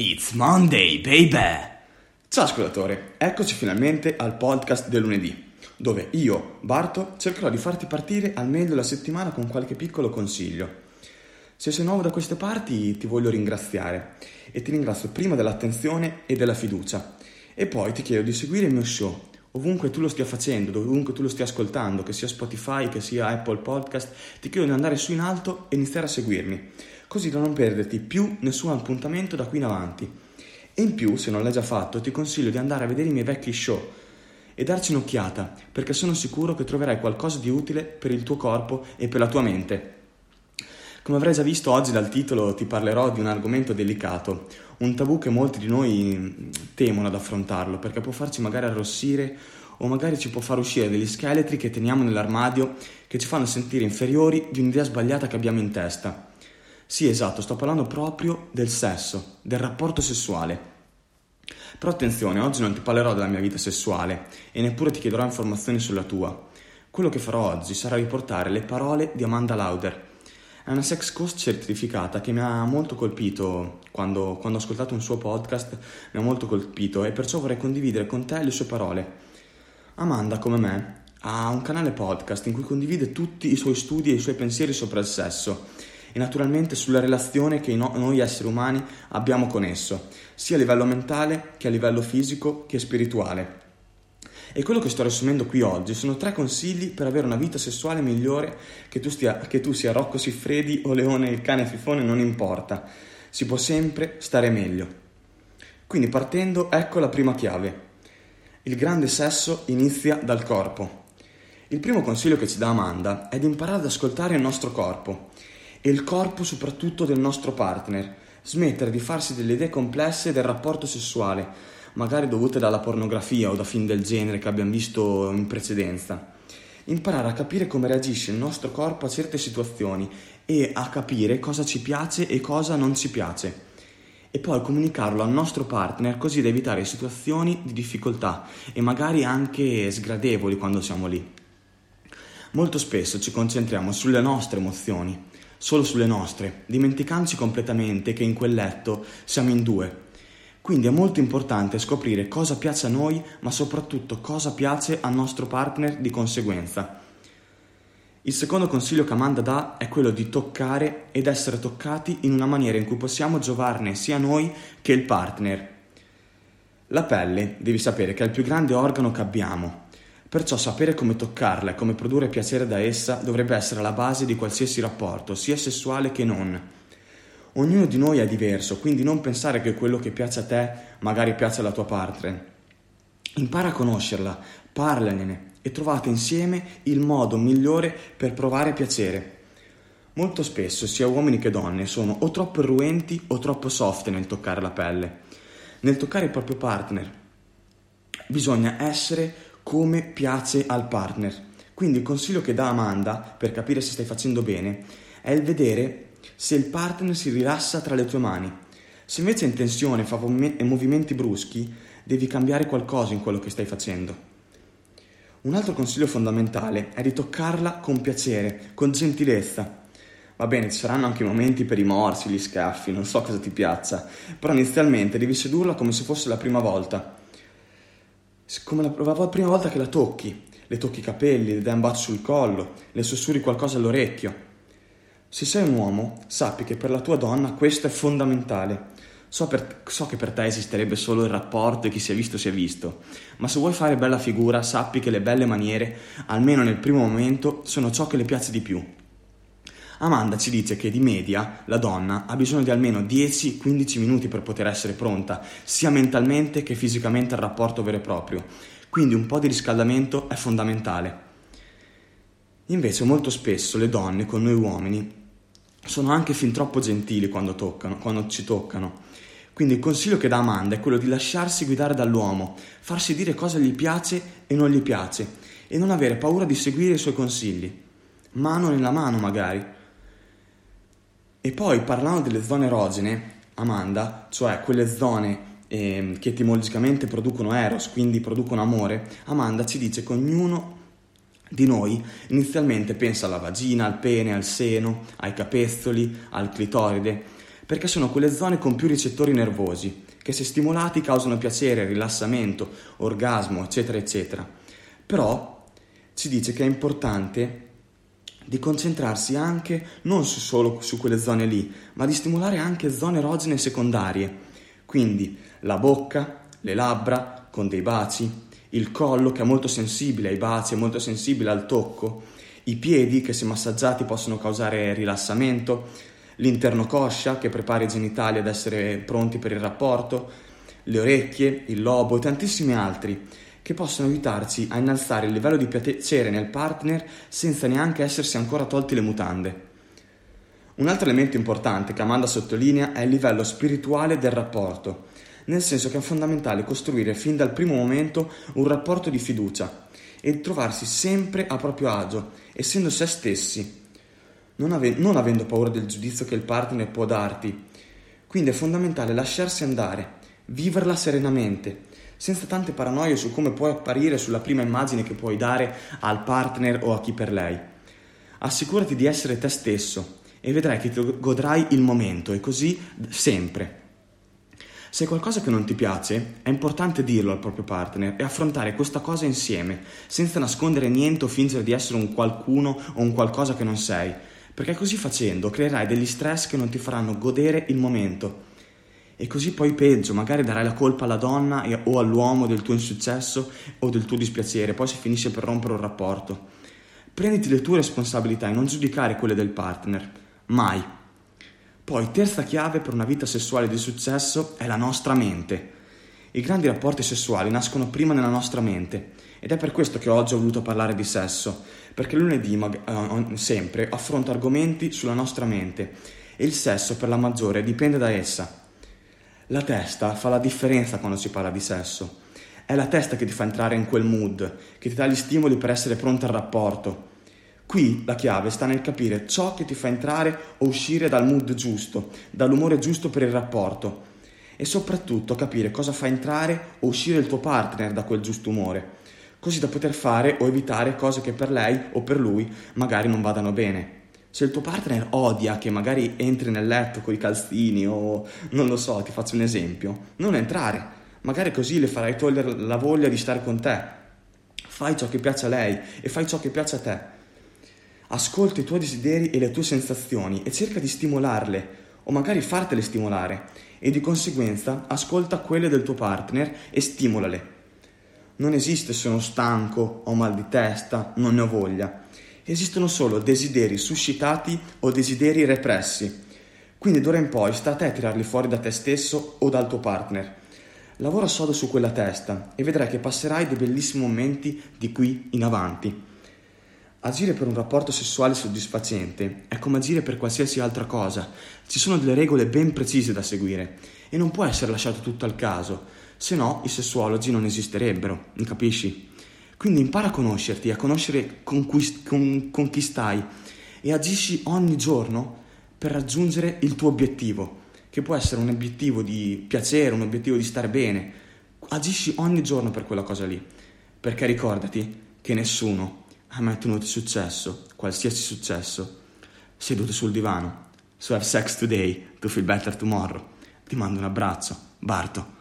It's Monday, baby! Ciao ascoltatore, eccoci finalmente al podcast del lunedì, dove io, Barto, cercherò di farti partire al meglio la settimana con qualche piccolo consiglio. Se sei nuovo da queste parti ti voglio ringraziare e ti ringrazio prima dell'attenzione e della fiducia e poi ti chiedo di seguire il mio show ovunque tu lo stia facendo, dovunque tu lo stia ascoltando, che sia Spotify, che sia Apple Podcast, ti chiedo di andare su in alto e iniziare a seguirmi, così da non perderti più nessun appuntamento da qui in avanti. E in più, se non l'hai già fatto, ti consiglio di andare a vedere i miei vecchi show e darci un'occhiata, perché sono sicuro che troverai qualcosa di utile per il tuo corpo e per la tua mente. Come avrai già visto oggi dal titolo ti parlerò di un argomento delicato, un tabù che molti di noi temono ad affrontarlo perché può farci magari arrossire o magari ci può far uscire degli scheletri che teniamo nell'armadio che ci fanno sentire inferiori di un'idea sbagliata che abbiamo in testa. Sì, esatto, sto parlando proprio del sesso, del rapporto sessuale. Però attenzione, oggi non ti parlerò della mia vita sessuale e neppure ti chiederò informazioni sulla tua. Quello che farò oggi sarà riportare le parole di Amanda Lauder, è una sex coach certificata che mi ha molto colpito quando, quando ho ascoltato un suo podcast, mi ha molto colpito e perciò vorrei condividere con te le sue parole. Amanda, come me, ha un canale podcast in cui condivide tutti i suoi studi e i suoi pensieri sopra il sesso e naturalmente sulla relazione che noi esseri umani abbiamo con esso, sia a livello mentale che a livello fisico che spirituale. E quello che sto riassumendo qui oggi sono tre consigli per avere una vita sessuale migliore che tu, stia, che tu sia Rocco Siffredi o Leone il cane fifone, non importa. Si può sempre stare meglio. Quindi partendo, ecco la prima chiave. Il grande sesso inizia dal corpo. Il primo consiglio che ci dà Amanda è di imparare ad ascoltare il nostro corpo e il corpo soprattutto del nostro partner, smettere di farsi delle idee complesse del rapporto sessuale, magari dovute dalla pornografia o da film del genere che abbiamo visto in precedenza. Imparare a capire come reagisce il nostro corpo a certe situazioni e a capire cosa ci piace e cosa non ci piace. E poi comunicarlo al nostro partner così da evitare situazioni di difficoltà e magari anche sgradevoli quando siamo lì. Molto spesso ci concentriamo sulle nostre emozioni, solo sulle nostre, dimenticandoci completamente che in quel letto siamo in due quindi è molto importante scoprire cosa piace a noi, ma soprattutto cosa piace al nostro partner di conseguenza. Il secondo consiglio che Amanda dà è quello di toccare ed essere toccati in una maniera in cui possiamo giovarne sia noi che il partner. La pelle, devi sapere, che è il più grande organo che abbiamo. Perciò sapere come toccarla e come produrre piacere da essa dovrebbe essere la base di qualsiasi rapporto, sia sessuale che non. Ognuno di noi è diverso, quindi non pensare che quello che piace a te magari piace alla tua partner. Impara a conoscerla, parlagliene e trovate insieme il modo migliore per provare piacere. Molto spesso, sia uomini che donne, sono o troppo irruenti o troppo soft nel toccare la pelle. Nel toccare il proprio partner bisogna essere come piace al partner. Quindi il consiglio che dà Amanda per capire se stai facendo bene è il vedere se il partner si rilassa tra le tue mani. Se invece è in tensione fa movimenti bruschi, devi cambiare qualcosa in quello che stai facendo. Un altro consiglio fondamentale è di toccarla con piacere, con gentilezza. Va bene, ci saranno anche momenti per i morsi, gli scaffi, non so cosa ti piaccia, però inizialmente devi sedurla come se fosse la prima volta. Come la prima volta che la tocchi, le tocchi i capelli, le dai un bacio sul collo, le sussurri qualcosa all'orecchio. Se sei un uomo, sappi che per la tua donna questo è fondamentale. So, per, so, che per te esisterebbe solo il rapporto e chi si è visto si è visto, ma se vuoi fare bella figura, sappi che le belle maniere, almeno nel primo momento, sono ciò che le piace di più. Amanda ci dice che di media la donna ha bisogno di almeno 10-15 minuti per poter essere pronta, sia mentalmente che fisicamente al rapporto vero e proprio, quindi un po' di riscaldamento è fondamentale. Invece molto spesso le donne con noi uomini sono anche fin troppo gentili quando, toccano, quando ci toccano. Quindi il consiglio che dà Amanda è quello di lasciarsi guidare dall'uomo, farsi dire cosa gli piace e non gli piace e non avere paura di seguire i suoi consigli. Mano nella mano magari. E poi parlando delle zone erogene, Amanda, cioè quelle zone eh, che etimologicamente producono eros, quindi producono amore, Amanda ci dice che ognuno di noi inizialmente pensa alla vagina, al pene, al seno, ai capezzoli, al clitoride, perché sono quelle zone con più ricettori nervosi, che se stimolati causano piacere, rilassamento, orgasmo, eccetera, eccetera. Però si dice che è importante di concentrarsi anche non su solo su quelle zone lì, ma di stimolare anche zone erogene secondarie, quindi la bocca, le labbra con dei baci, il collo che è molto sensibile ai baci, è molto sensibile al tocco, i piedi che se massaggiati possono causare rilassamento, l'interno coscia che prepara i genitali ad essere pronti per il rapporto, le orecchie, il lobo e tantissimi altri che possono aiutarci a innalzare il livello di piacere nel partner senza neanche essersi ancora tolti le mutande. Un altro elemento importante che Amanda sottolinea è il livello spirituale del rapporto, nel senso che è fondamentale costruire fin dal primo momento un rapporto di fiducia e trovarsi sempre a proprio agio, essendo se stessi, non, ave- non avendo paura del giudizio che il partner può darti. Quindi è fondamentale lasciarsi andare, viverla serenamente, senza tante paranoie su come puoi apparire sulla prima immagine che puoi dare al partner o a chi per lei. Assicurati di essere te stesso e vedrai che ti godrai il momento e così sempre. Se qualcosa che non ti piace, è importante dirlo al proprio partner e affrontare questa cosa insieme, senza nascondere niente o fingere di essere un qualcuno o un qualcosa che non sei, perché così facendo creerai degli stress che non ti faranno godere il momento. E così poi peggio, magari darai la colpa alla donna o all'uomo del tuo insuccesso o del tuo dispiacere, poi si finisce per rompere un rapporto. Prenditi le tue responsabilità e non giudicare quelle del partner, mai. Poi, terza chiave per una vita sessuale di successo è la nostra mente. I grandi rapporti sessuali nascono prima nella nostra mente ed è per questo che oggi ho voluto parlare di sesso, perché lunedì mag- uh, sempre affronto argomenti sulla nostra mente e il sesso per la maggiore dipende da essa. La testa fa la differenza quando si parla di sesso. È la testa che ti fa entrare in quel mood, che ti dà gli stimoli per essere pronto al rapporto, Qui la chiave sta nel capire ciò che ti fa entrare o uscire dal mood giusto, dall'umore giusto per il rapporto e soprattutto capire cosa fa entrare o uscire il tuo partner da quel giusto umore, così da poter fare o evitare cose che per lei o per lui magari non vadano bene. Se il tuo partner odia che magari entri nel letto con i calzini o non lo so, ti faccio un esempio, non entrare, magari così le farai togliere la voglia di stare con te. Fai ciò che piace a lei e fai ciò che piace a te Ascolta i tuoi desideri e le tue sensazioni e cerca di stimolarle o magari fartele stimolare e di conseguenza ascolta quelle del tuo partner e stimolale. Non esiste sono stanco, ho mal di testa, non ne ho voglia. Esistono solo desideri suscitati o desideri repressi. Quindi d'ora in poi sta a te tirarli fuori da te stesso o dal tuo partner. Lavora sodo su quella testa e vedrai che passerai dei bellissimi momenti di qui in avanti. Agire per un rapporto sessuale soddisfacente è come agire per qualsiasi altra cosa. Ci sono delle regole ben precise da seguire e non può essere lasciato tutto al caso, se no i sessuologi non esisterebbero, capisci? Quindi impara a conoscerti, a conoscere con, cui, con, con chi stai e agisci ogni giorno per raggiungere il tuo obiettivo, che può essere un obiettivo di piacere, un obiettivo di stare bene. Agisci ogni giorno per quella cosa lì, perché ricordati che nessuno ha mai ottenuto successo, qualsiasi successo, seduto sul divano. So have sex today to feel better tomorrow. Ti mando un abbraccio, Barto.